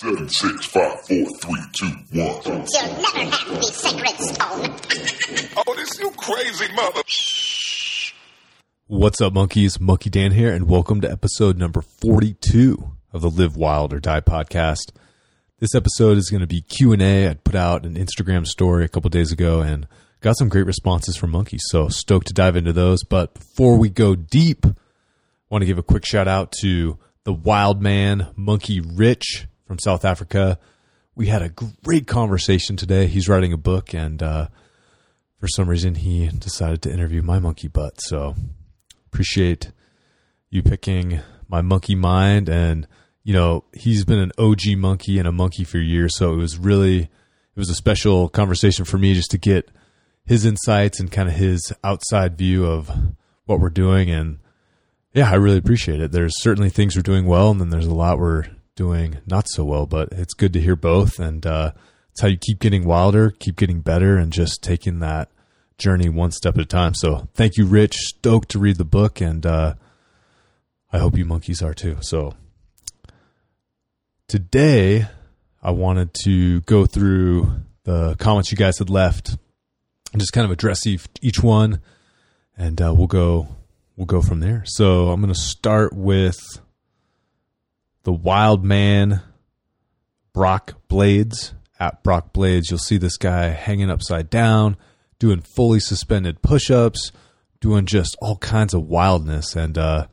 Seven, six, five, four, three, two, one. You'll never have the sacred stone. Oh, this you crazy mother. What's up, monkeys? Monkey Dan here, and welcome to episode number 42 of the Live Wild or Die podcast. This episode is going to be Q&A. I put out an Instagram story a couple days ago and got some great responses from monkeys, so stoked to dive into those. But before we go deep, I want to give a quick shout out to the wild man, Monkey Rich from South Africa. We had a great conversation today. He's writing a book, and uh, for some reason, he decided to interview my monkey butt. So appreciate you picking my monkey mind. And, you know, he's been an OG monkey and a monkey for years. So it was really, it was a special conversation for me just to get his insights and kind of his outside view of what we're doing. And yeah, I really appreciate it. There's certainly things we're doing well, and then there's a lot we're doing not so well, but it's good to hear both. And uh, it's how you keep getting wilder, keep getting better, and just taking that journey one step at a time. So thank you, Rich. Stoked to read the book, and uh, I hope you monkeys are too. So today, I wanted to go through the comments you guys had left and just kind of address each, one, and uh, we'll go we'll go from there. So I'm going to start with the Wild Man, Brock Blades. At Brock Blades, you'll see this guy hanging upside down, doing fully suspended push ups, doing just all kinds of wildness. And uh,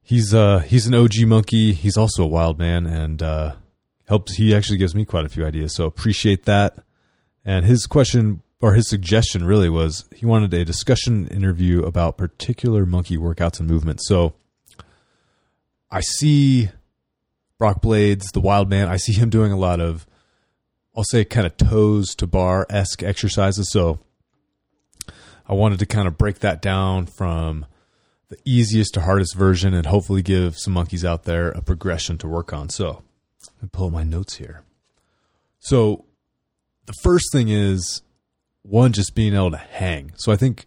he's uh, he's an OG monkey. He's also a wild man and uh, helps. He actually gives me quite a few ideas. So appreciate that. And his question or his suggestion really was he wanted a discussion interview about particular monkey workouts and movements. So I see Brock Blades, the wild man. I see him doing a lot of, I'll say, kind of toes to bar esque exercises. So I wanted to kind of break that down from the easiest to hardest version and hopefully give some monkeys out there a progression to work on. So let me pull up my notes here. So the first thing is one, just being able to hang. So I think,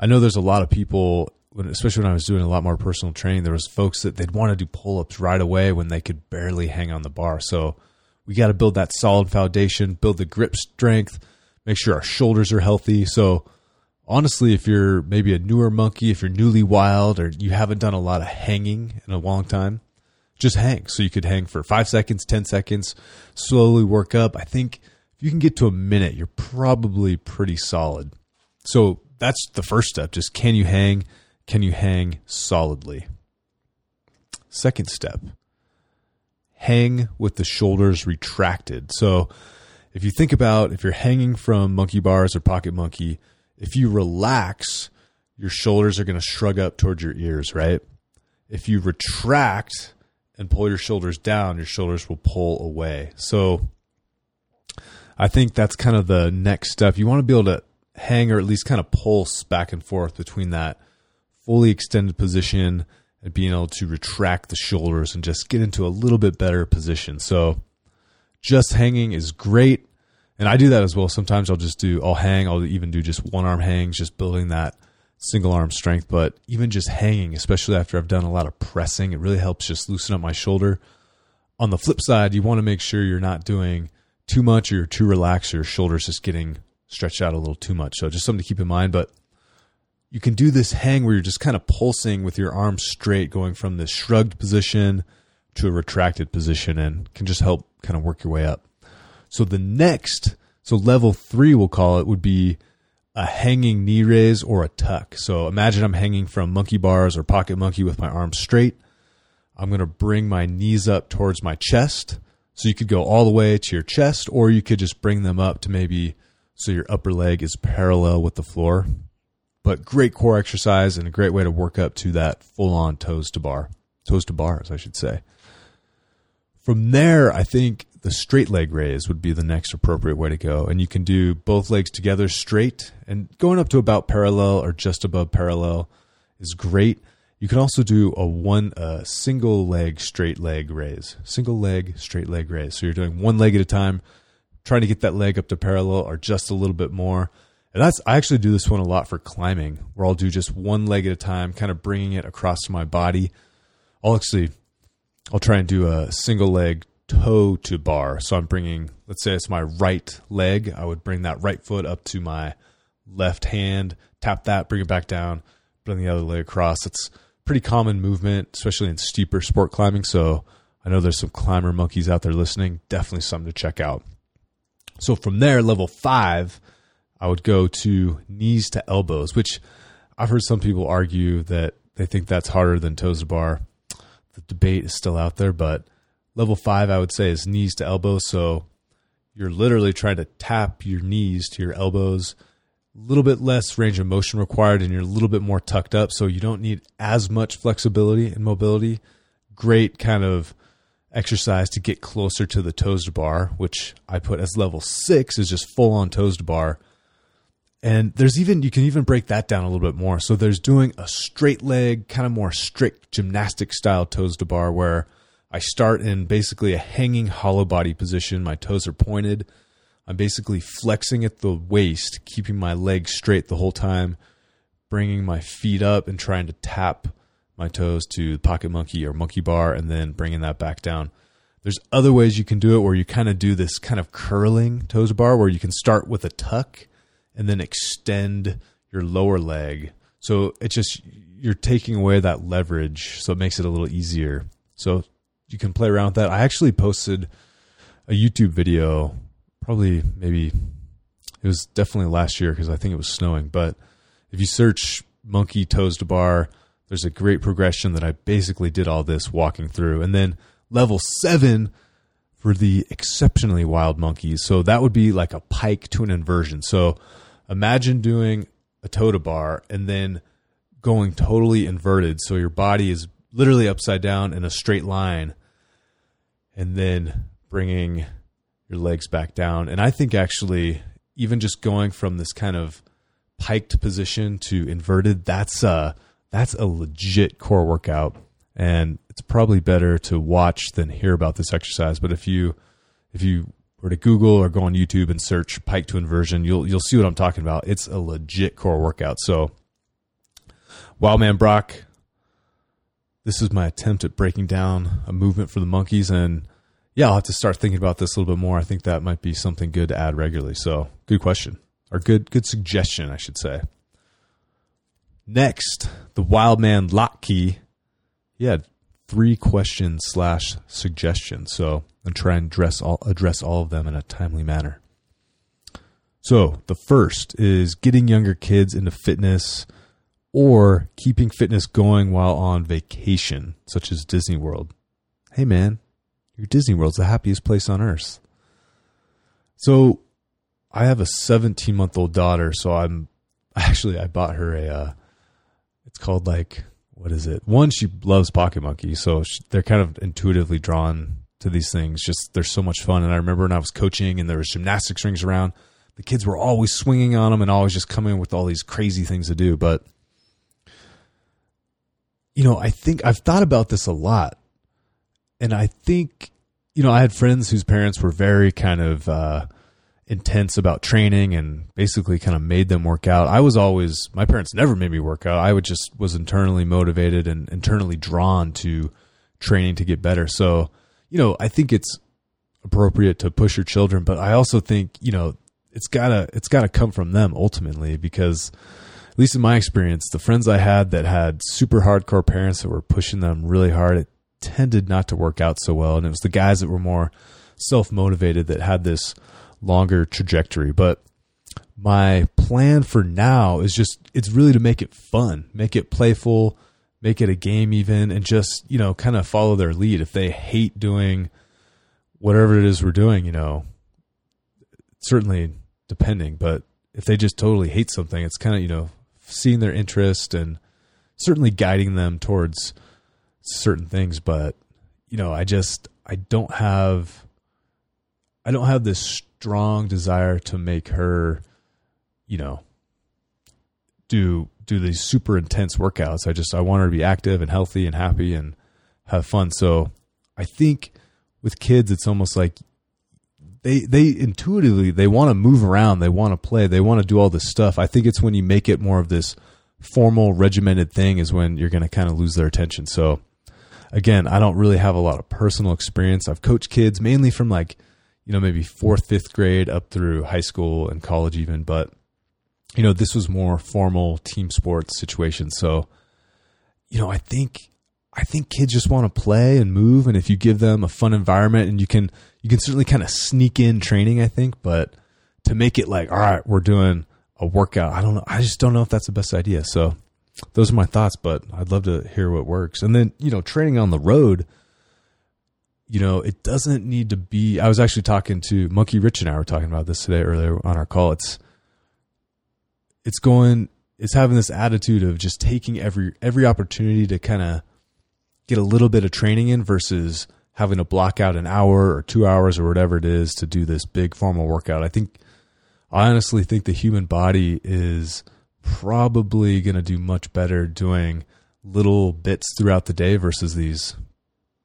I know there's a lot of people when, especially when I was doing a lot more personal training, there was folks that they'd want to do pull ups right away when they could barely hang on the bar. So we got to build that solid foundation, build the grip strength, make sure our shoulders are healthy. So honestly, if you're maybe a newer monkey, if you're newly wild or you haven't done a lot of hanging in a long time, just hang. So you could hang for five seconds, 10 seconds, slowly work up. I think if you can get to a minute, you're probably pretty solid. So that's the first step. Just can you hang? Can you hang solidly? Second step, hang with the shoulders retracted. So if you think about if you're hanging from monkey bars or pocket monkey, if you relax, your shoulders are going to shrug up towards your ears, right? If you retract and pull your shoulders down, your shoulders will pull away. So I think that's kind of the next step. You want to be able to hang or at least kind of pulse back and forth between that fully extended position and being able to retract the shoulders and just get into a little bit better position. So just hanging is great. And I do that as well. Sometimes I'll just do, I'll hang, I'll even do just one arm hangs, just building that single arm strength. But even just hanging, especially after I've done a lot of pressing, it really helps just loosen up my shoulder. On the flip side, you want to make sure you're not doing too much or you're too relaxed, or your shoulders just getting stretched out a little too much. So just something to keep in mind. But you can do this hang where you're just kind of pulsing with your arms straight, going from this shrugged position to a retracted position, and can just help kind of work your way up. So the next, so level three, we'll call it, would be a hanging knee raise or a tuck. So imagine I'm hanging from monkey bars or pocket monkey with my arms straight. I'm going to bring my knees up towards my chest. So you could go all the way to your chest, or you could just bring them up to maybe so your upper leg is parallel with the floor. But great core exercise and a great way to work up to that full on toes to bar, toes to bars, I should say. From there, I think the straight leg raise would be the next appropriate way to go. And you can do both legs together straight and going up to about parallel or just above parallel is great. You can also do a one a single leg straight leg raise, single leg straight leg raise. So you're doing one leg at a time, trying to get that leg up to parallel or just a little bit more. And that's I actually do this one a lot for climbing, where I'll do just one leg at a time, kind of bringing it across my body. I'll actually I'll try and do a single leg toe to bar. So I'm bringing, let's say it's my right leg. I would bring that right foot up to my left hand, tap that, bring it back down, bring the other leg across. It's pretty common movement, especially in steeper sport climbing. So I know there's some climber monkeys out there listening. Definitely something to check out. So from there, level five, I would go to knees to elbows, which I've heard some people argue that they think that's harder than toes to bar. The debate is still out there, but level five, I would say, is knees to elbows. So you're literally trying to tap your knees to your elbows. A little bit less range of motion required, and you're a little bit more tucked up, so you don't need as much flexibility and mobility. Great kind of exercise to get closer to the toes to bar, which I put as level six is just full on toes to bar. And there's even, you can even break that down a little bit more. So there's doing a straight leg, kind of more strict gymnastic style toes to bar where I start in basically a hanging hollow body position. My toes are pointed. I'm basically flexing at the waist, keeping my legs straight the whole time, bringing my feet up and trying to tap my toes to the pocket monkey or monkey bar and then bringing that back down. There's other ways you can do it where you kind of do this kind of curling toes bar where you can start with a tuck and then extend your lower leg. So it's just you're taking away that leverage, so it makes it a little easier. So you can play around with that. I actually posted a YouTube video, probably maybe it was definitely last year because I think it was snowing. But if you search monkey toes to bar, there's a great progression that I basically did all this walking through. And then level seven for the exceptionally wild monkeys. So that would be like a pike to an inversion. So imagine doing a toe to bar and then going totally inverted. So your body is literally upside down in a straight line and then bringing your legs back down. And I think actually, even just going from this kind of piked position to inverted, that's a, that's a legit core workout. And it's probably better to watch than hear about this exercise. But if you, if you or to Google or go on YouTube and search pike to inversion, you'll you'll see what I'm talking about. It's a legit core workout. So, Wildman Brock, this is my attempt at breaking down a movement for the monkeys, and yeah, I'll have to start thinking about this a little bit more. I think that might be something good to add regularly. So, good question or good good suggestion, I should say. Next, the Wildman Lock-Key. He had three questions slash suggestions. So and try and address all address all of them in a timely manner. So the first is getting younger kids into fitness or keeping fitness going while on vacation, such as Disney World. Hey man, your Disney World's the happiest place on earth. So I have a 17 month old daughter, so I'm actually I bought her a uh, it's called like what is it? One, she loves Pocket Monkey, so she, they're kind of intuitively drawn to these things. Just they're so much fun. And I remember when I was coaching and there was gymnastics rings around, the kids were always swinging on them and always just coming with all these crazy things to do. But you know, I think I've thought about this a lot, and I think you know I had friends whose parents were very kind of uh, intense about training and basically kind of made them work out. I was always my parents never made me work out. I would just was internally motivated and internally drawn to training to get better. So you know, I think it's appropriate to push your children, but I also think, you know, it's gotta it's gotta come from them ultimately because at least in my experience, the friends I had that had super hardcore parents that were pushing them really hard, it tended not to work out so well. And it was the guys that were more self motivated that had this longer trajectory. But my plan for now is just it's really to make it fun, make it playful, make it a game even and just you know kind of follow their lead. If they hate doing whatever it is we're doing you know certainly depending but if they just totally hate something it's kind of you know seeing their interest and certainly guiding them towards certain things but you know i just i don't have i don't have this strong desire to make her you know do do these super intense workouts. I just I want her to be active and healthy and happy and have fun. So I think with kids, it's almost like they they intuitively they want to move around, they want to play, they want to do all this stuff. I think it's when you make it more of this formal regimented thing is when you're going to kind of lose their attention. So again, I don't really have a lot of personal experience. I've coached kids mainly from like, you know, maybe fourth, fifth grade up through high school and college even, but you know, this was more formal team sports situation. So, you know, I think I think kids just want to play and move and if you give them a fun environment and you can you can certainly kind of sneak in training, I think, but to make it like, all right, we're doing a workout. I don't know. I just don't know if that's the best idea. So those are my thoughts, but I'd love to hear what works. And then, you know, training on the road, you know, it doesn't need to be. I was actually talking to Monkey Rich and I were talking about this today earlier on our call. It's, it's going, it's having this attitude of just taking every, every opportunity to kind of get a little bit of training in versus having to block out an hour or two hours or whatever it is to do this big formal workout. I think, I honestly think the human body is, probably going to do much better doing little bits throughout the day versus these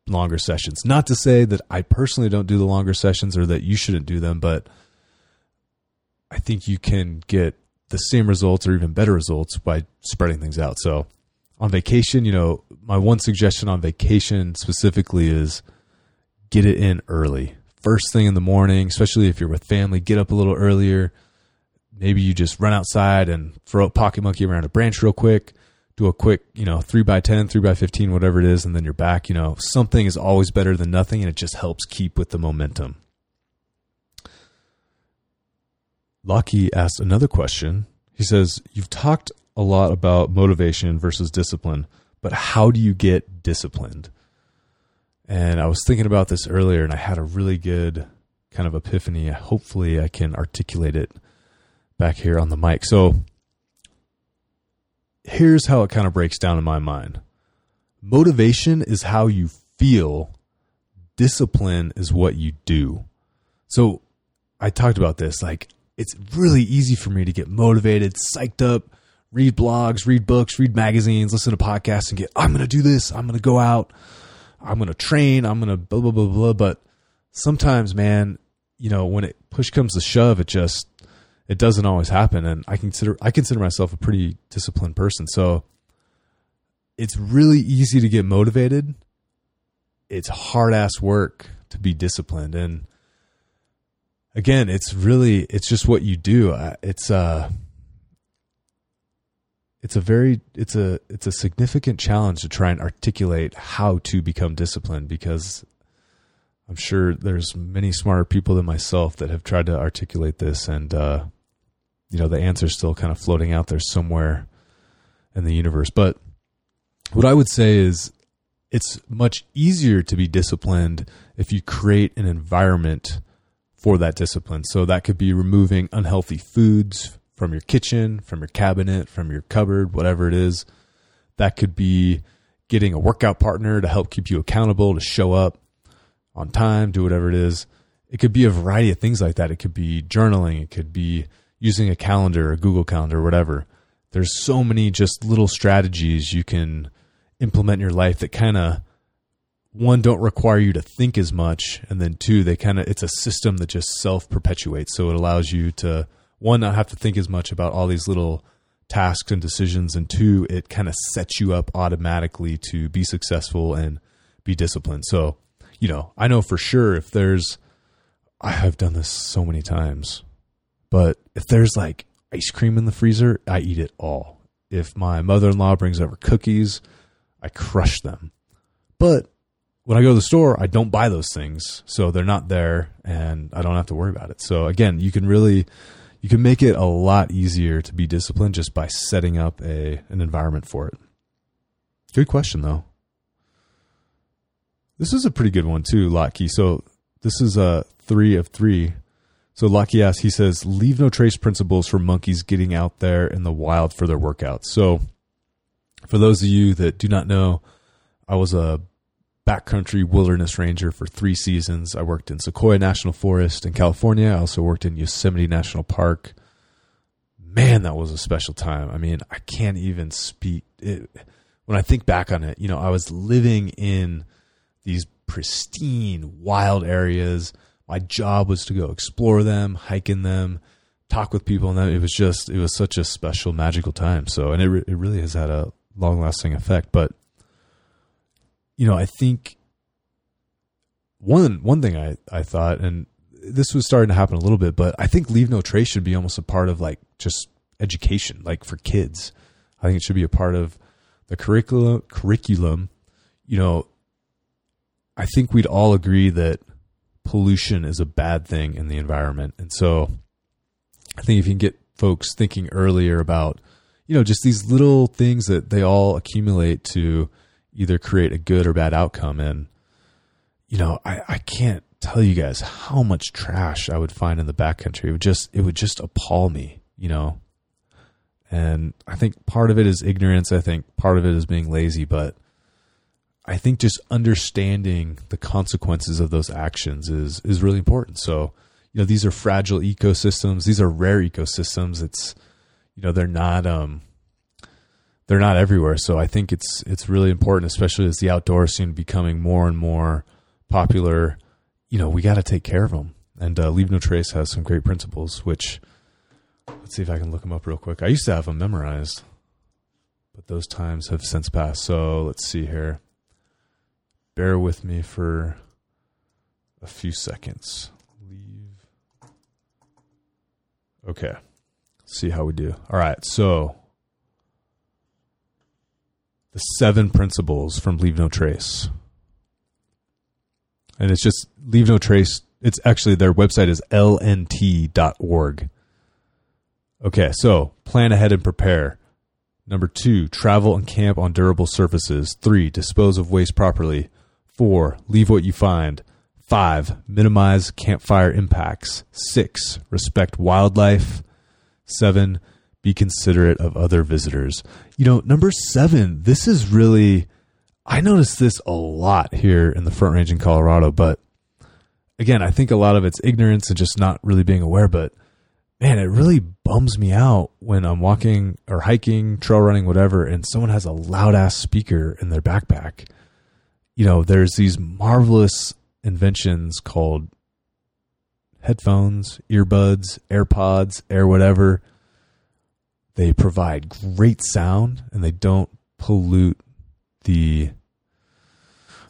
longer sessions. Not to say that I personally don't do the longer sessions or that you shouldn't do them, but I think you can get the same results or even better results by spreading things out. So on vacation, you know, my one suggestion on vacation specifically is get it in early. First thing in the morning, especially if you're with family, get up a little earlier maybe you just run outside and throw a pocket monkey around a branch real quick do a quick you know 3 by 10 3 by 15 whatever it is and then you're back you know something is always better than nothing and it just helps keep with the momentum Lockie asked another question he says you've talked a lot about motivation versus discipline but how do you get disciplined and i was thinking about this earlier and i had a really good kind of epiphany hopefully i can articulate it back here on the mic. So here's how it kind of breaks down in my mind motivation is how you feel, discipline is what you do. So I talked about this. Like, it's really easy for me to get motivated, psyched up, read blogs, read books, read magazines, listen to podcasts, and get, I'm going to do this. I'm going to go out. I'm going to train. I'm going to blah, blah, blah, blah. But sometimes, man, you know, when it push comes to shove, it just, it doesn't always happen and i consider i consider myself a pretty disciplined person so it's really easy to get motivated it's hard ass work to be disciplined and again it's really it's just what you do. It's uh it's a very it's a it's a significant challenge to try and articulate how to become disciplined because I'm sure there's many smarter people than myself that have tried to articulate this and uh, you know the answer's still kind of floating out there somewhere in the universe. But what i would say is it's much easier to be disciplined if you create an environment for that discipline. So that could be removing unhealthy foods from your kitchen from your cabinet from your cupboard whatever it is. That could be getting a workout partner to help keep you accountable to show up on time do whatever it is. It could be a variety of things like that. It could be journaling. It could be using a calendar, a Google Calendar, whatever. There's so many just little strategies you can implement in your life that kind of one don't require you to think as much and then two they kind of it's a system that just self perpetuates so it allows you to one not have to think as much about all these little tasks and decisions and two it kind of sets you up automatically to be successful and be disciplined so you know i know for sure if there's i have done this so many times but if there's like ice cream in the freezer, I eat it all. If my mother in law brings over cookies, I crush them. But when I go to the store, I don't buy those things. So they're not there and I don't have to worry about it. So again, you can really you can make it a lot easier to be disciplined just by setting up a an environment for it. Good question though. This is a pretty good one too, Lotkey. So this is a three of three. So Lucky asks, he says, leave no trace principles for monkeys getting out there in the wild for their workouts. So for those of you that do not know, I was a backcountry wilderness ranger for three seasons. I worked in Sequoia National Forest in California. I also worked in Yosemite National Park. Man, that was a special time. I mean, I can't even speak. It, when I think back on it, you know, I was living in these pristine wild areas my job was to go explore them, hike in them, talk with people, and that it was just it was such a special, magical time. So, and it re- it really has had a long lasting effect. But you know, I think one one thing I I thought, and this was starting to happen a little bit, but I think Leave No Trace should be almost a part of like just education, like for kids. I think it should be a part of the curriculum. Curriculum, you know, I think we'd all agree that pollution is a bad thing in the environment, and so I think if you can get folks thinking earlier about, you know, just these little things that they all accumulate to either create a good or bad outcome, and you know, I, I can't tell you guys how much trash I would find in the backcountry. It would just it would just appall me, you know. And I think part of it is ignorance. I think part of it is being lazy, but I think just understanding the consequences of those actions is is really important. So, you know, these are fragile ecosystems. These are rare ecosystems. It's you know, they're not um they're not everywhere. So I think it's it's really important, especially as the outdoor scene becoming more and more popular. You know, we got to take care of them. And uh, Leave No Trace has some great principles, which let's see if I can look them up real quick. I used to have them memorized, but those times have since passed. So let's see here. Bear with me for a few seconds. Leave. Okay. Let's see how we do. All right. So the seven principles from Leave No Trace. And it's just Leave No Trace. It's actually their website is lnt.org. Okay, so plan ahead and prepare. Number two, travel and camp on durable surfaces. Three, dispose of waste properly. Four, leave what you find. Five, minimize campfire impacts. Six, respect wildlife. Seven, be considerate of other visitors. You know, number seven, this is really, I noticed this a lot here in the Front Range in Colorado, but again, I think a lot of it's ignorance and just not really being aware, but man, it really bums me out when I'm walking or hiking, trail running, whatever, and someone has a loud ass speaker in their backpack. You know, there's these marvelous inventions called headphones, earbuds, AirPods, Air whatever. They provide great sound and they don't pollute the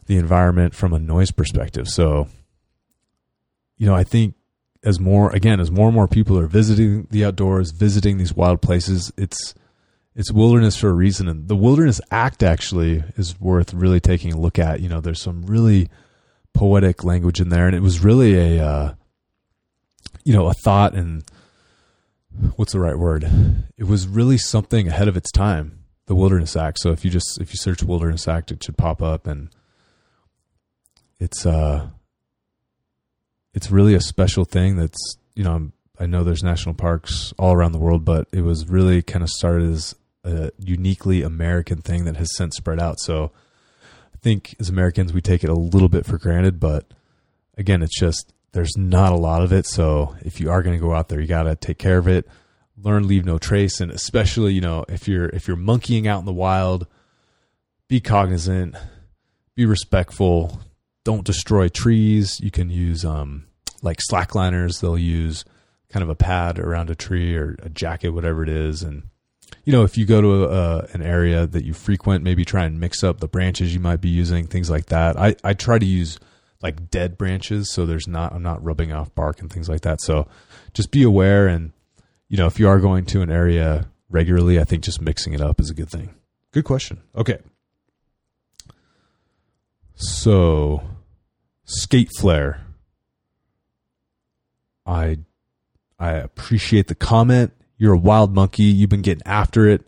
the environment from a noise perspective. So, you know, I think as more again as more and more people are visiting the outdoors, visiting these wild places, it's it's wilderness for a reason. And the Wilderness Act actually is worth really taking a look at. You know, there's some really poetic language in there, and it was really a uh, you know a thought and what's the right word? It was really something ahead of its time. The Wilderness Act. So if you just if you search Wilderness Act, it should pop up, and it's uh it's really a special thing that's you know i know there's national parks all around the world but it was really kind of started as a uniquely american thing that has since spread out so i think as americans we take it a little bit for granted but again it's just there's not a lot of it so if you are going to go out there you got to take care of it learn leave no trace and especially you know if you're if you're monkeying out in the wild be cognizant be respectful don't destroy trees. You can use um, like slackliners. They'll use kind of a pad around a tree or a jacket, whatever it is. And you know, if you go to a, an area that you frequent, maybe try and mix up the branches you might be using, things like that. I I try to use like dead branches, so there's not I'm not rubbing off bark and things like that. So just be aware, and you know, if you are going to an area regularly, I think just mixing it up is a good thing. Good question. Okay. So, skate flare. I I appreciate the comment. You're a wild monkey. You've been getting after it.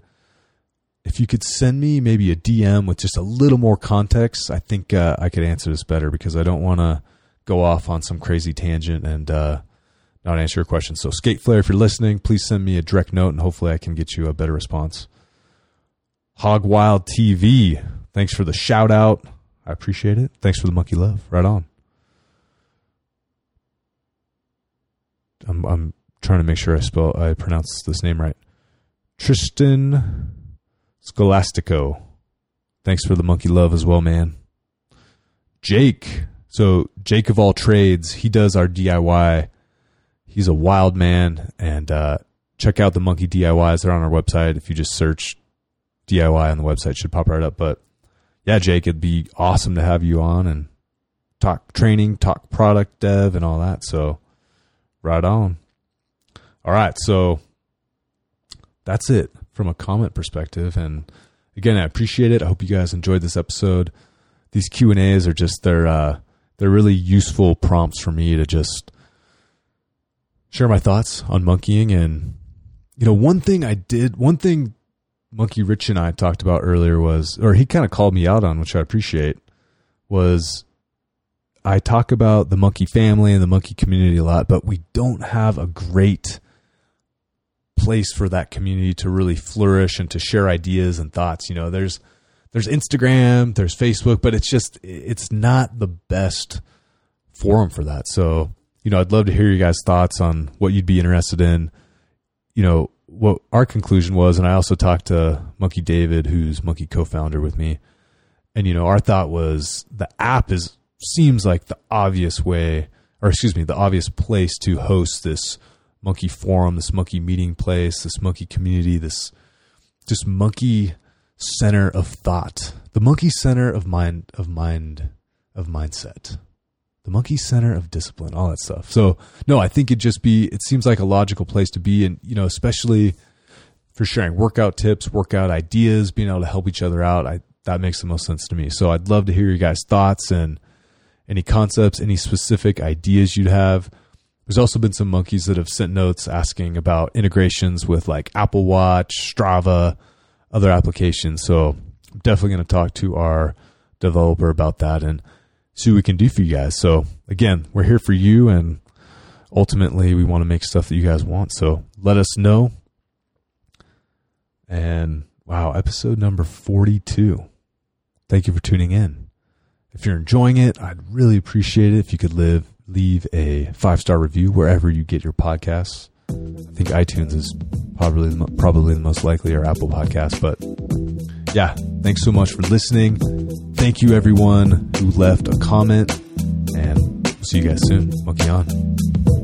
If you could send me maybe a DM with just a little more context, I think uh, I could answer this better because I don't want to go off on some crazy tangent and uh, not answer your question. So, Skate Flare, if you're listening, please send me a direct note and hopefully I can get you a better response. Hog Wild TV, thanks for the shout out. I appreciate it. Thanks for the monkey love. Right on. I'm I'm trying to make sure I spell I pronounce this name right. Tristan Scholastico. Thanks for the monkey love as well, man. Jake. So Jake of all trades, he does our DIY. He's a wild man, and uh, check out the monkey DIYs. They're on our website. If you just search DIY on the website, should pop right up. But yeah, Jake, it'd be awesome to have you on and talk training, talk product dev, and all that. So, right on. All right, so that's it from a comment perspective. And again, I appreciate it. I hope you guys enjoyed this episode. These Q and A's are just they're uh, they're really useful prompts for me to just share my thoughts on monkeying. And you know, one thing I did, one thing Monkey Rich and I talked about earlier was, or he kind of called me out on, which I appreciate, was I talk about the monkey family and the monkey community a lot, but we don't have a great place for that community to really flourish and to share ideas and thoughts. You know, there's there's Instagram, there's Facebook, but it's just it's not the best forum for that. So, you know, I'd love to hear you guys' thoughts on what you'd be interested in. You know, what our conclusion was, and I also talked to Monkey David, who's Monkey co-founder with me, and you know, our thought was the app is seems like the obvious way, or excuse me, the obvious place to host this monkey forum, this monkey meeting place, this monkey community, this just monkey center of thought, the monkey center of mind, of mind, of mindset, the monkey center of discipline, all that stuff. So no, I think it just be, it seems like a logical place to be. And, you know, especially for sharing workout tips, workout ideas, being able to help each other out. I, that makes the most sense to me. So I'd love to hear your guys' thoughts and any concepts, any specific ideas you'd have. There's also been some monkeys that have sent notes asking about integrations with like Apple Watch, Strava, other applications. So I'm definitely going to talk to our developer about that and see what we can do for you guys. So again, we're here for you and ultimately we want to make stuff that you guys want. So let us know. And wow, episode number 42. Thank you for tuning in. If you're enjoying it, I'd really appreciate it if you could live leave a five star review wherever you get your podcasts. I think iTunes is probably probably the most likely or Apple Podcast, but yeah, thanks so much for listening. Thank you everyone who left a comment, and see you guys soon. Monkey on.